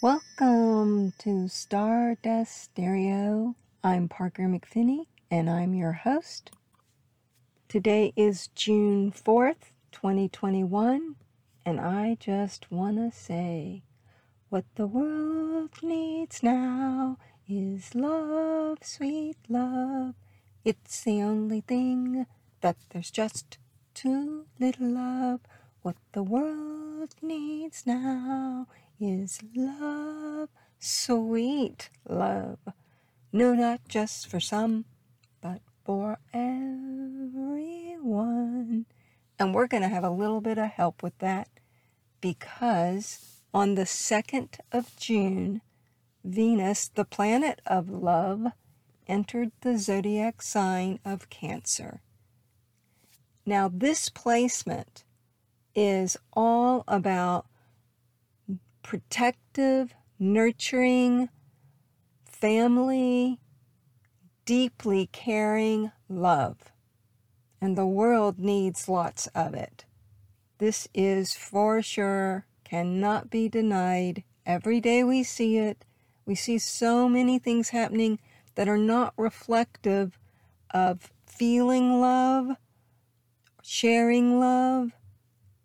Welcome to Stardust Stereo. I'm Parker McFinney and I'm your host. Today is June 4th, 2021, and I just want to say what the world needs now is love, sweet love. It's the only thing that there's just too little of. What the world needs now is love, sweet love. No, not just for some, but for everyone. And we're going to have a little bit of help with that because on the 2nd of June, Venus, the planet of love, entered the zodiac sign of Cancer. Now, this placement is all about protective, nurturing, family, deeply caring love. And the world needs lots of it. This is for sure, cannot be denied. Every day we see it. We see so many things happening that are not reflective of feeling love, sharing love,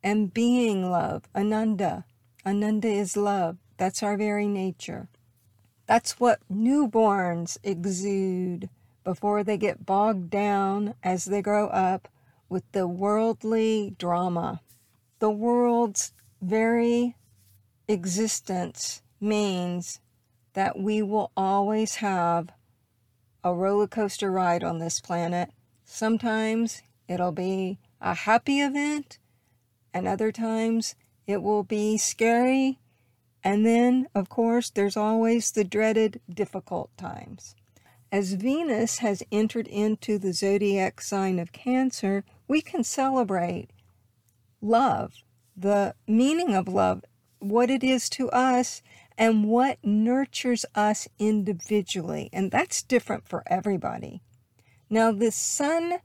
and being love. Ananda. Ananda is love. That's our very nature. That's what newborns exude before they get bogged down as they grow up with the worldly drama. The world's very existence means that we will always have a roller coaster ride on this planet. Sometimes it'll be a happy event, and other times it will be scary. And then, of course, there's always the dreaded difficult times. As Venus has entered into the zodiac sign of Cancer, we can celebrate love, the meaning of love, what it is to us, and what nurtures us individually. And that's different for everybody. Now, the sun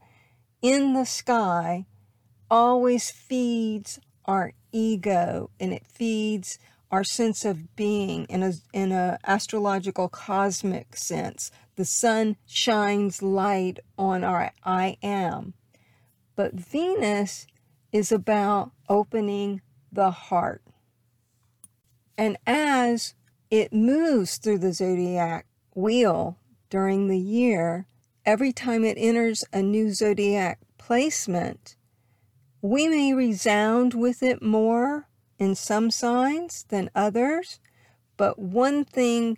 in the sky always feeds our ego and it feeds our sense of being in a in a astrological cosmic sense. The sun shines light on our i am. But venus is about opening the heart. And as it moves through the zodiac wheel during the year every time it enters a new zodiac placement we may resound with it more in some signs than others, but one thing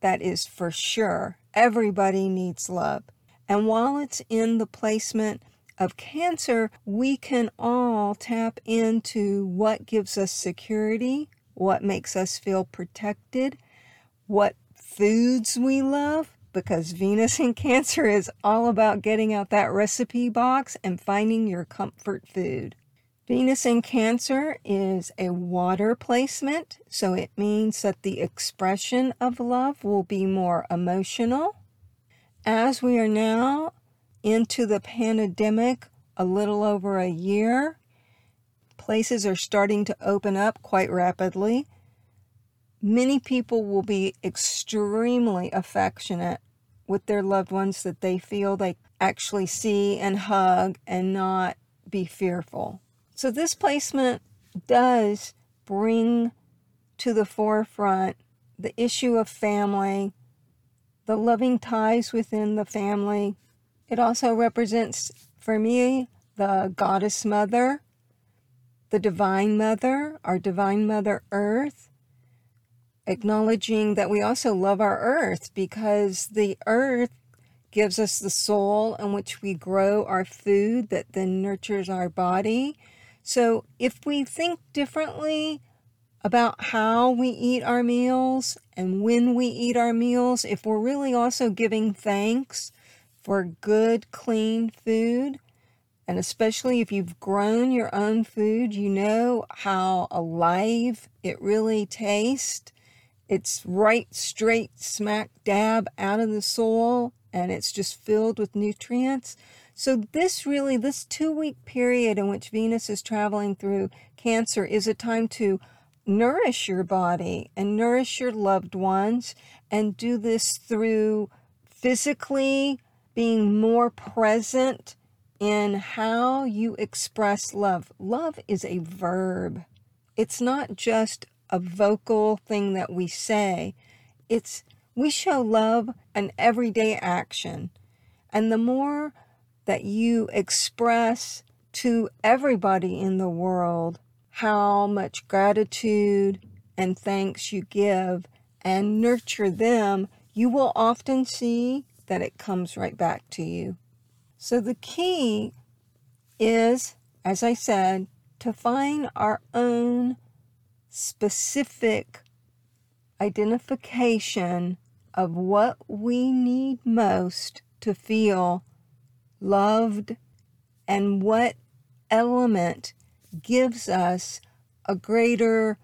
that is for sure everybody needs love. And while it's in the placement of Cancer, we can all tap into what gives us security, what makes us feel protected, what foods we love, because Venus in Cancer is all about getting out that recipe box and finding your comfort food. Venus in Cancer is a water placement, so it means that the expression of love will be more emotional. As we are now into the pandemic a little over a year, places are starting to open up quite rapidly many people will be extremely affectionate with their loved ones that they feel they actually see and hug and not be fearful. So, this placement does bring to the forefront the issue of family, the loving ties within the family. It also represents, for me, the goddess mother, the divine mother, our divine mother earth, acknowledging that we also love our earth because the earth gives us the soil in which we grow our food that then nurtures our body. So if we think differently about how we eat our meals and when we eat our meals, if we're really also giving thanks for good, clean food, and especially if you've grown your own food, you know how alive it really tastes it's right straight smack dab out of the soil and it's just filled with nutrients. So, this really, this two week period in which Venus is traveling through Cancer is a time to nourish your body and nourish your loved ones and do this through physically being more present in how you express love. Love is a verb. It's not just a vocal thing that we say. It's we show love an everyday action. And the more that you express to everybody in the world how much gratitude and thanks you give and nurture them, you will often see that it comes right back to you. So the key is, as I said, to find our own specific identification of what we need most to feel loved and what element gives us a greater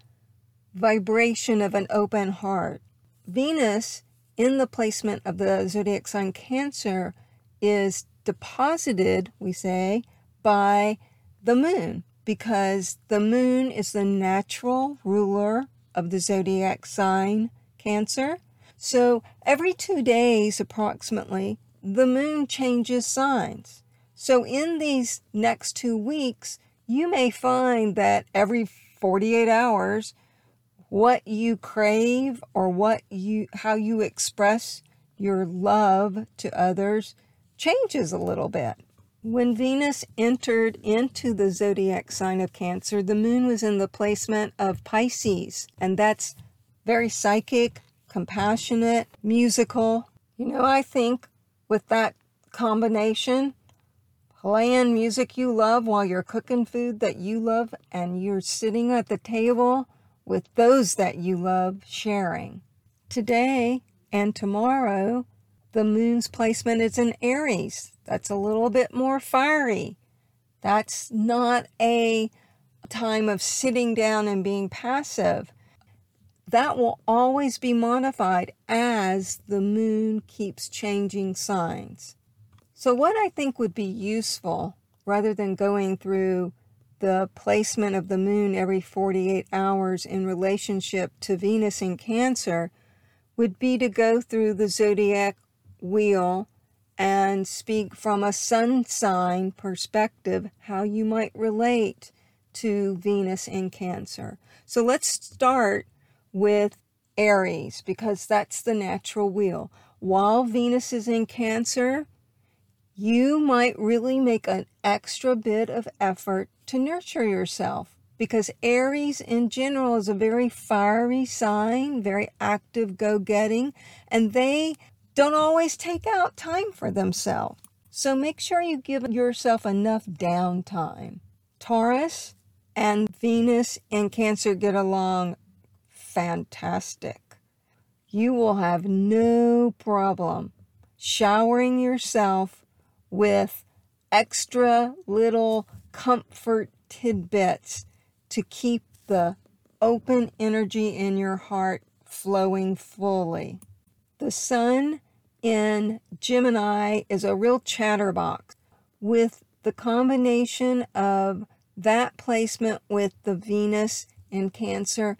vibration of an open heart. Venus, in the placement of the zodiac sign Cancer, is disposited, we say, by the moon because the moon is the natural ruler of the zodiac sign Cancer. So every two days, approximately, the moon changes signs. So in these next two weeks, you may find that every 48 hours, what you crave or what you how you express your love to others changes a little bit. When Venus entered into the zodiac sign of Cancer, the moon was in the placement of Pisces, and that's very psychic, compassionate, musical. You know, I think with that combination, playing music you love while you're cooking food that you love and you're sitting at the table with those that you love sharing. Today and tomorrow, the moon's placement is in Aries. That's a little bit more fiery. That's not a time of sitting down and being passive that will always be modified as the moon keeps changing signs. So, what I think would be useful rather than going through the placement of the moon every 48 hours in relationship to Venus in Cancer would be to go through the zodiac wheel and speak from a sun sign perspective how you might relate to Venus in Cancer. So let's start with Aries because that's the natural wheel. While Venus is in Cancer, you might really make an extra bit of effort to nurture yourself because Aries in general is a very fiery sign, very active, go getting, and they don't always take out time for themselves. So make sure you give yourself enough downtime. Taurus and Venus and Cancer get along fantastic. You will have no problem showering yourself with extra little comfort tidbits to keep the open energy in your heart flowing fully. The sun in Gemini is a real chatterbox with the combination of that placement with the Venus in Cancer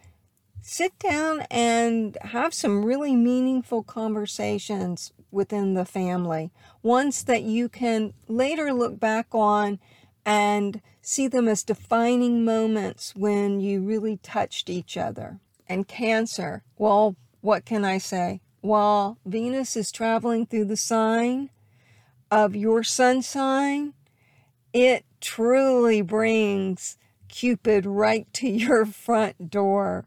sit down and have some really meaningful conversations within the family, ones that you can later look back on and see them as defining moments when you really touched each other. And Cancer, well, what can I say? While Venus is traveling through the sign of your sun sign, it truly brings Cupid right to your front door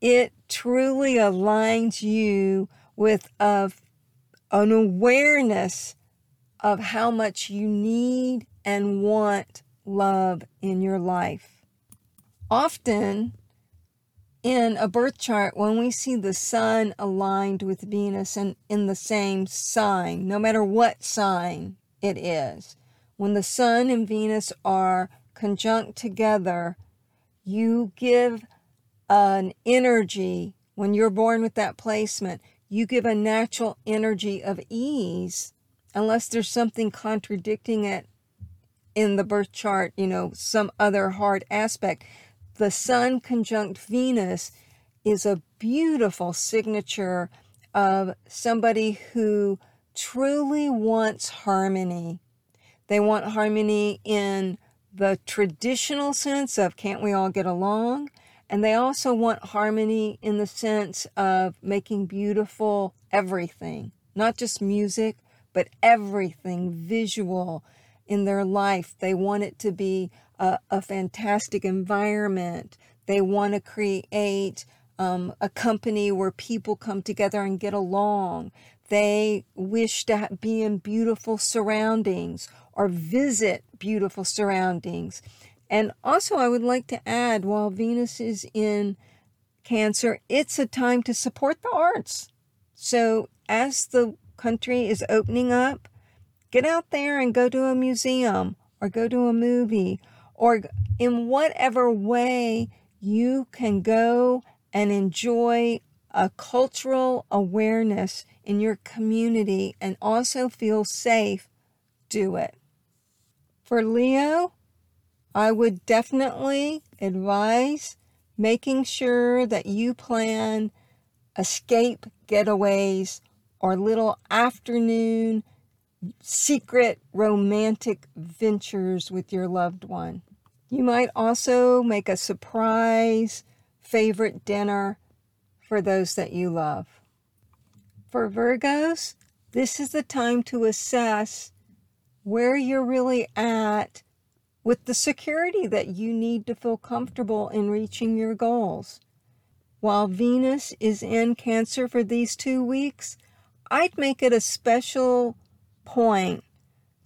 it truly aligns you with a, an awareness of how much you need and want love in your life. Often in a birth chart, when we see the sun aligned with Venus and in the same sign, no matter what sign it is, when the sun and Venus are conjunct together, you give an energy when you're born with that placement. You give a natural energy of ease, unless there's something contradicting it in the birth chart, you know, some other hard aspect. The Sun conjunct Venus is a beautiful signature of somebody who truly wants harmony. They want harmony in the traditional sense of can't we all get along? And they also want harmony in the sense of making beautiful everything, not just music, but everything visual in their life. They want it to be a, a fantastic environment. They want to create um, a company where people come together and get along. They wish to be in beautiful surroundings or visit beautiful surroundings. And also, I would like to add while Venus is in Cancer, it's a time to support the arts. So, as the country is opening up, get out there and go to a museum or go to a movie or in whatever way you can go and enjoy a cultural awareness in your community and also feel safe, do it. For Leo, I would definitely advise making sure that you plan escape getaways or little afternoon secret romantic ventures with your loved one. You might also make a surprise favorite dinner for those that you love. For Virgos, this is the time to assess where you're really at with the security that you need to feel comfortable in reaching your goals. While Venus is in Cancer for these two weeks, I'd make it a special point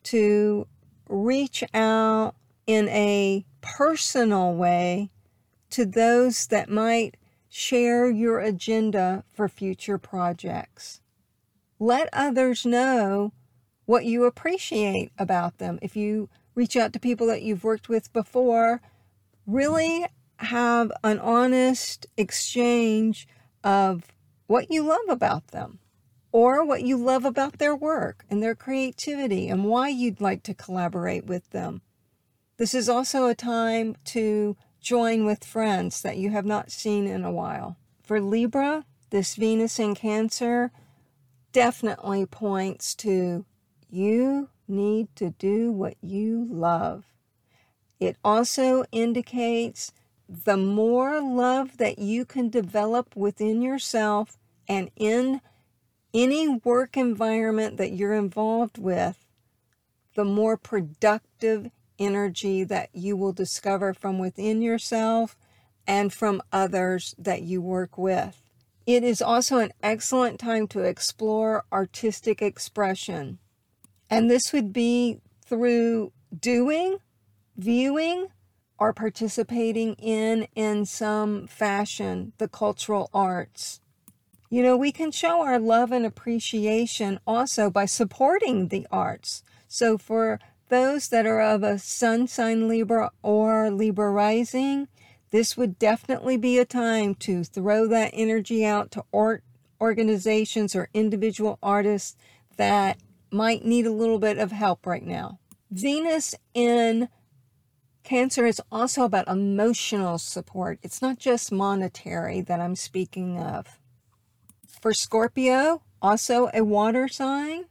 to reach out in a personal way to those that might share your agenda for future projects. Let others know what you appreciate about them. If you reach out to people that you've worked with before, really have an honest exchange of what you love about them or what you love about their work and their creativity and why you'd like to collaborate with them. This is also a time to join with friends that you have not seen in a while. For Libra, this Venus in Cancer definitely points to you need to do what you love. It also indicates the more love that you can develop within yourself and in any work environment that you're involved with, the more productive energy that you will discover from within yourself and from others that you work with. It is also an excellent time to explore artistic expression. And this would be through doing, viewing, or participating in, in some fashion, the cultural arts. You know, we can show our love and appreciation also by supporting the arts. So, for those that are of a sun sign Libra or Libra rising, this would definitely be a time to throw that energy out to art organizations or individual artists that might need a little bit of help right now. Venus in Cancer is also about emotional support. It's not just monetary that I'm speaking of. For Scorpio, also a water sign,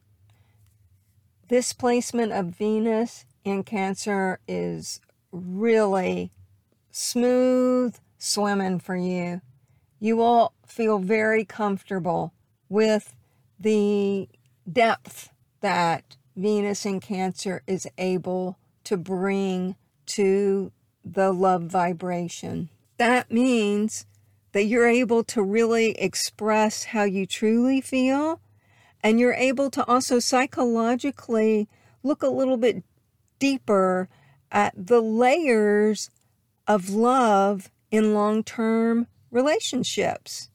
this placement of Venus in Cancer is really smooth swimming for you. You will feel very comfortable with the depth that Venus in Cancer is able to bring to the love vibration. That means that you're able to really express how you truly feel and you're able to also psychologically look a little bit deeper at the layers of love in long term relationships.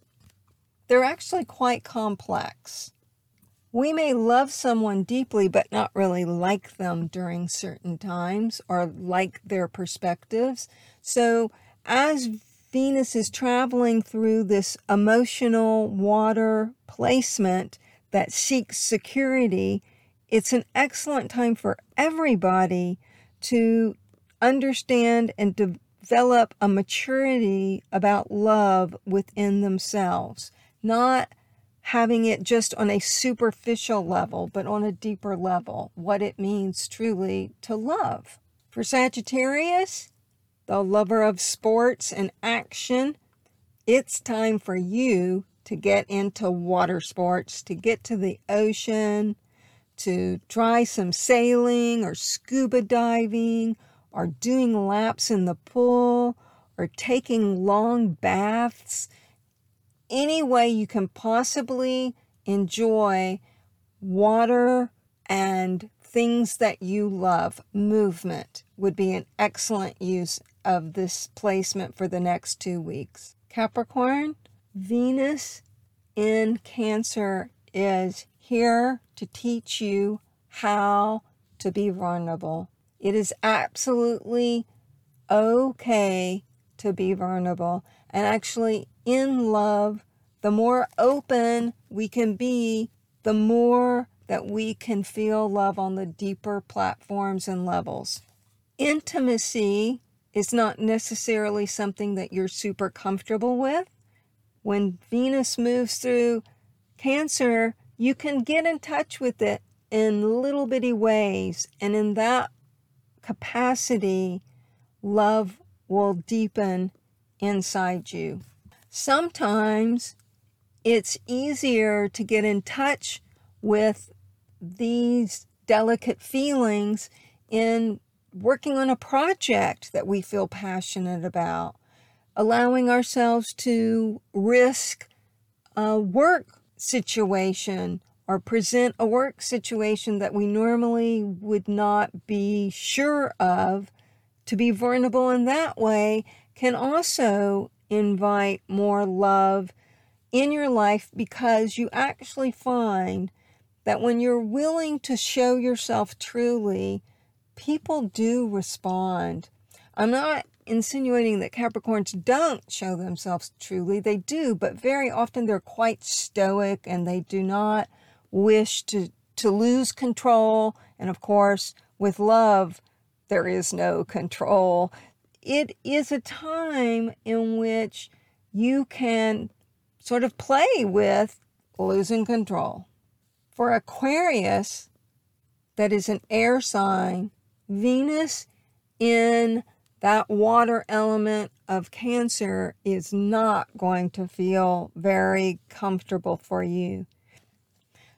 They're actually quite complex. We may love someone deeply but not really like them during certain times or like their perspectives. So, as Venus is traveling through this emotional water placement, that seeks security, it's an excellent time for everybody to understand and develop a maturity about love within themselves, not having it just on a superficial level, but on a deeper level, what it means truly to love. For Sagittarius, the lover of sports and action, it's time for you to get into water sports, to get to the ocean, to try some sailing or scuba diving or doing laps in the pool or taking long baths. Any way you can possibly enjoy water and things that you love, movement would be an excellent use of this placement for the next two weeks. Capricorn, Venus in Cancer is here to teach you how to be vulnerable. It is absolutely okay to be vulnerable. And actually, in love, the more open we can be, the more that we can feel love on the deeper platforms and levels. Intimacy is not necessarily something that you're super comfortable with. When Venus moves through Cancer, you can get in touch with it in little bitty ways. And in that capacity, love will deepen inside you. Sometimes it's easier to get in touch with these delicate feelings in working on a project that we feel passionate about, allowing ourselves to risk a work situation or present a work situation that we normally would not be sure of. To be vulnerable in that way can also invite more love in your life because you actually find that when you're willing to show yourself truly, people do respond. I'm not insinuating that Capricorns don't show themselves truly. They do, but very often they're quite stoic and they do not wish to, to lose control. And of course, with love, there is no control. It is a time in which you can sort of play with losing control. For Aquarius, that is an air sign, Venus in that water element of Cancer is not going to feel very comfortable for you.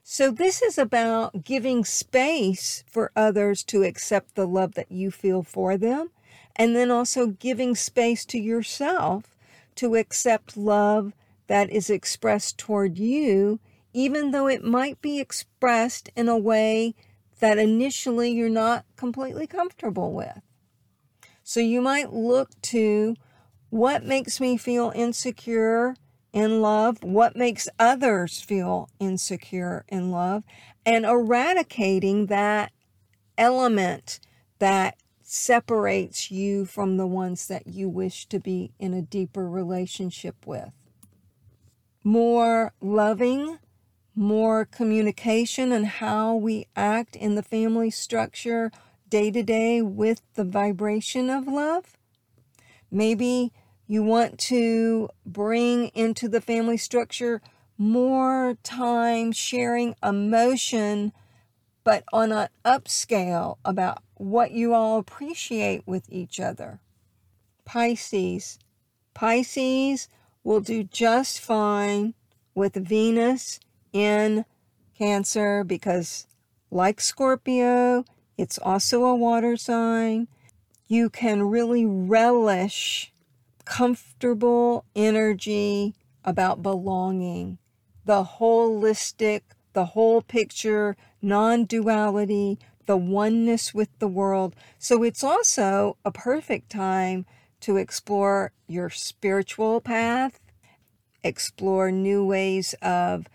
So, this is about giving space for others to accept the love that you feel for them, and then also giving space to yourself to accept love that is expressed toward you even though it might be expressed in a way that initially you're not completely comfortable with. So you might look to what makes me feel insecure in love, what makes others feel insecure in love, and eradicating that element that separates you from the ones that you wish to be in a deeper relationship with. More loving, more communication and how we act in the family structure day to day with the vibration of love. Maybe you want to bring into the family structure more time sharing emotion, but on an upscale about what you all appreciate with each other. Pisces. Pisces will do just fine with Venus in Cancer because, like Scorpio, it's also a water sign. You can really relish comfortable energy about belonging, the holistic, the whole picture, non duality, the oneness with the world. So it's also a perfect time to explore your spiritual path, explore new ways of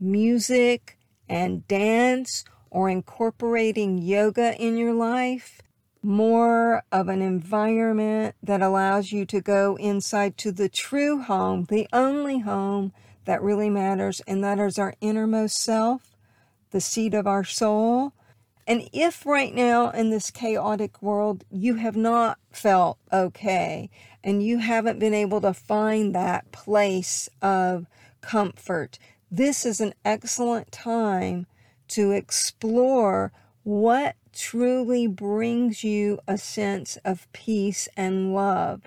music and dance or incorporating yoga in your life, more of an environment that allows you to go inside to the true home, the only home that really matters, and that is our innermost self, the seat of our soul. And if right now in this chaotic world you have not felt okay and you haven't been able to find that place of comfort, this is an excellent time to explore what truly brings you a sense of peace and love.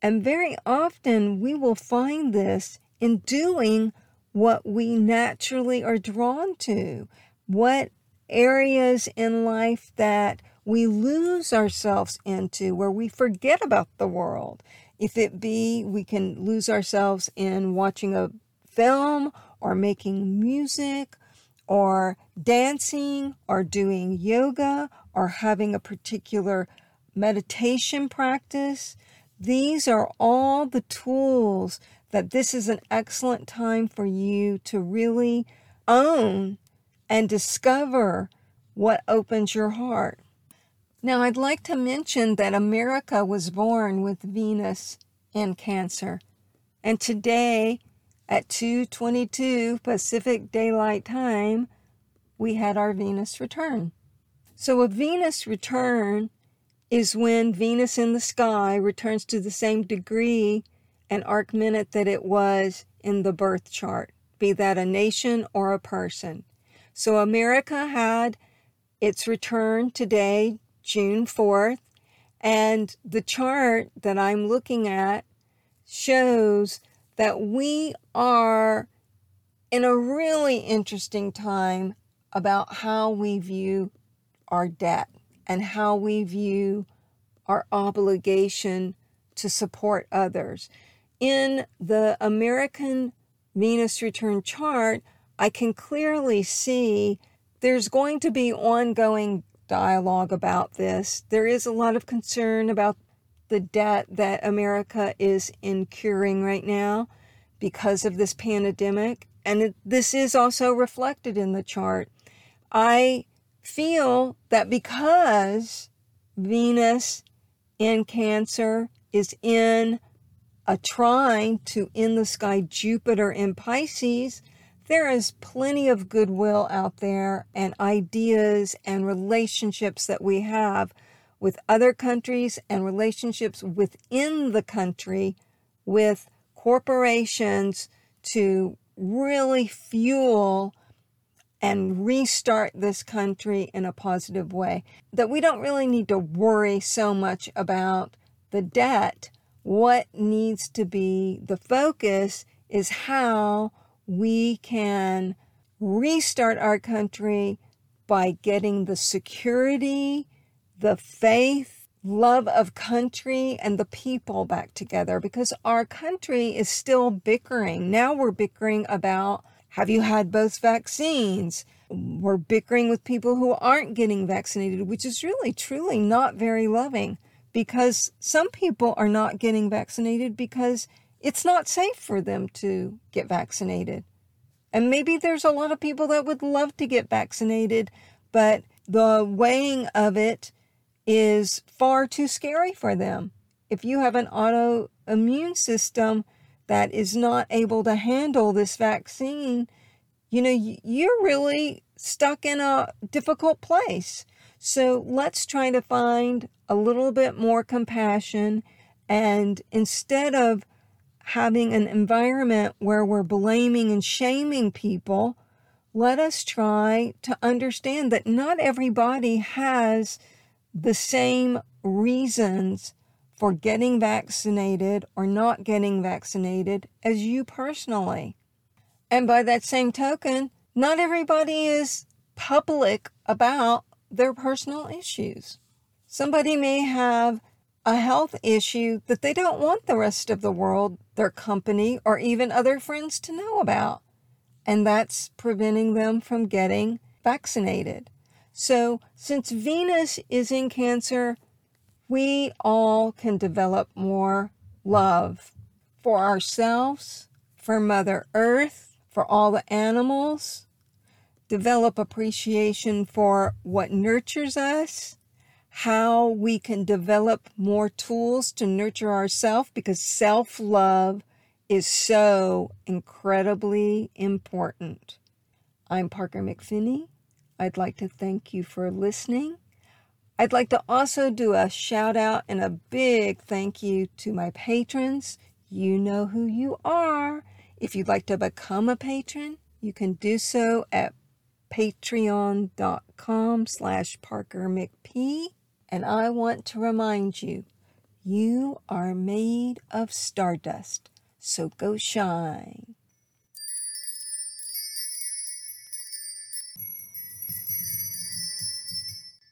And very often we will find this in doing what we naturally are drawn to, what areas in life that we lose ourselves into, where we forget about the world. If it be, we can lose ourselves in watching a film or making music or dancing or doing yoga or having a particular meditation practice. These are all the tools that this is an excellent time for you to really own and discover what opens your heart. Now, I'd like to mention that America was born with Venus in Cancer. And today at 2:22 Pacific Daylight Time, we had our Venus return. So a Venus return is when Venus in the sky returns to the same degree and arc minute that it was in the birth chart, be that a nation or a person. So America had its return today, June 4th, and the chart that I'm looking at shows that we are in a really interesting time about how we view our debt and how we view our obligation to support others. In the American Venus return chart, I can clearly see there's going to be ongoing dialogue about this. There is a lot of concern about the debt that America is incurring right now because of this pandemic. And this is also reflected in the chart. I feel that because Venus in Cancer is in a trine to in the sky Jupiter in Pisces, there is plenty of goodwill out there and ideas and relationships that we have with other countries and relationships within the country with corporations to really fuel and restart this country in a positive way. That we don't really need to worry so much about the debt. What needs to be the focus is how we can restart our country by getting the security the faith, love of country, and the people back together because our country is still bickering. Now we're bickering about have you had both vaccines? We're bickering with people who aren't getting vaccinated, which is really, truly not very loving because some people are not getting vaccinated because it's not safe for them to get vaccinated. And maybe there's a lot of people that would love to get vaccinated, but the weighing of it is far too scary for them. If you have an autoimmune system that is not able to handle this vaccine, you know, you're really stuck in a difficult place. So let's try to find a little bit more compassion. And instead of having an environment where we're blaming and shaming people, let us try to understand that not everybody has the same reasons for getting vaccinated or not getting vaccinated as you personally. And by that same token, not everybody is public about their personal issues. Somebody may have a health issue that they don't want the rest of the world, their company, or even other friends to know about. And that's preventing them from getting vaccinated. So, since Venus is in Cancer, we all can develop more love for ourselves, for Mother Earth, for all the animals, develop appreciation for what nurtures us, how we can develop more tools to nurture ourselves because self love is so incredibly important. I'm Parker McPhinney I'd like to thank you for listening. I'd like to also do a shout out and a big thank you to my patrons. You know who you are. If you'd like to become a patron, you can do so at patreon.com slash Parker McP. And I want to remind you, you are made of stardust, so go shine.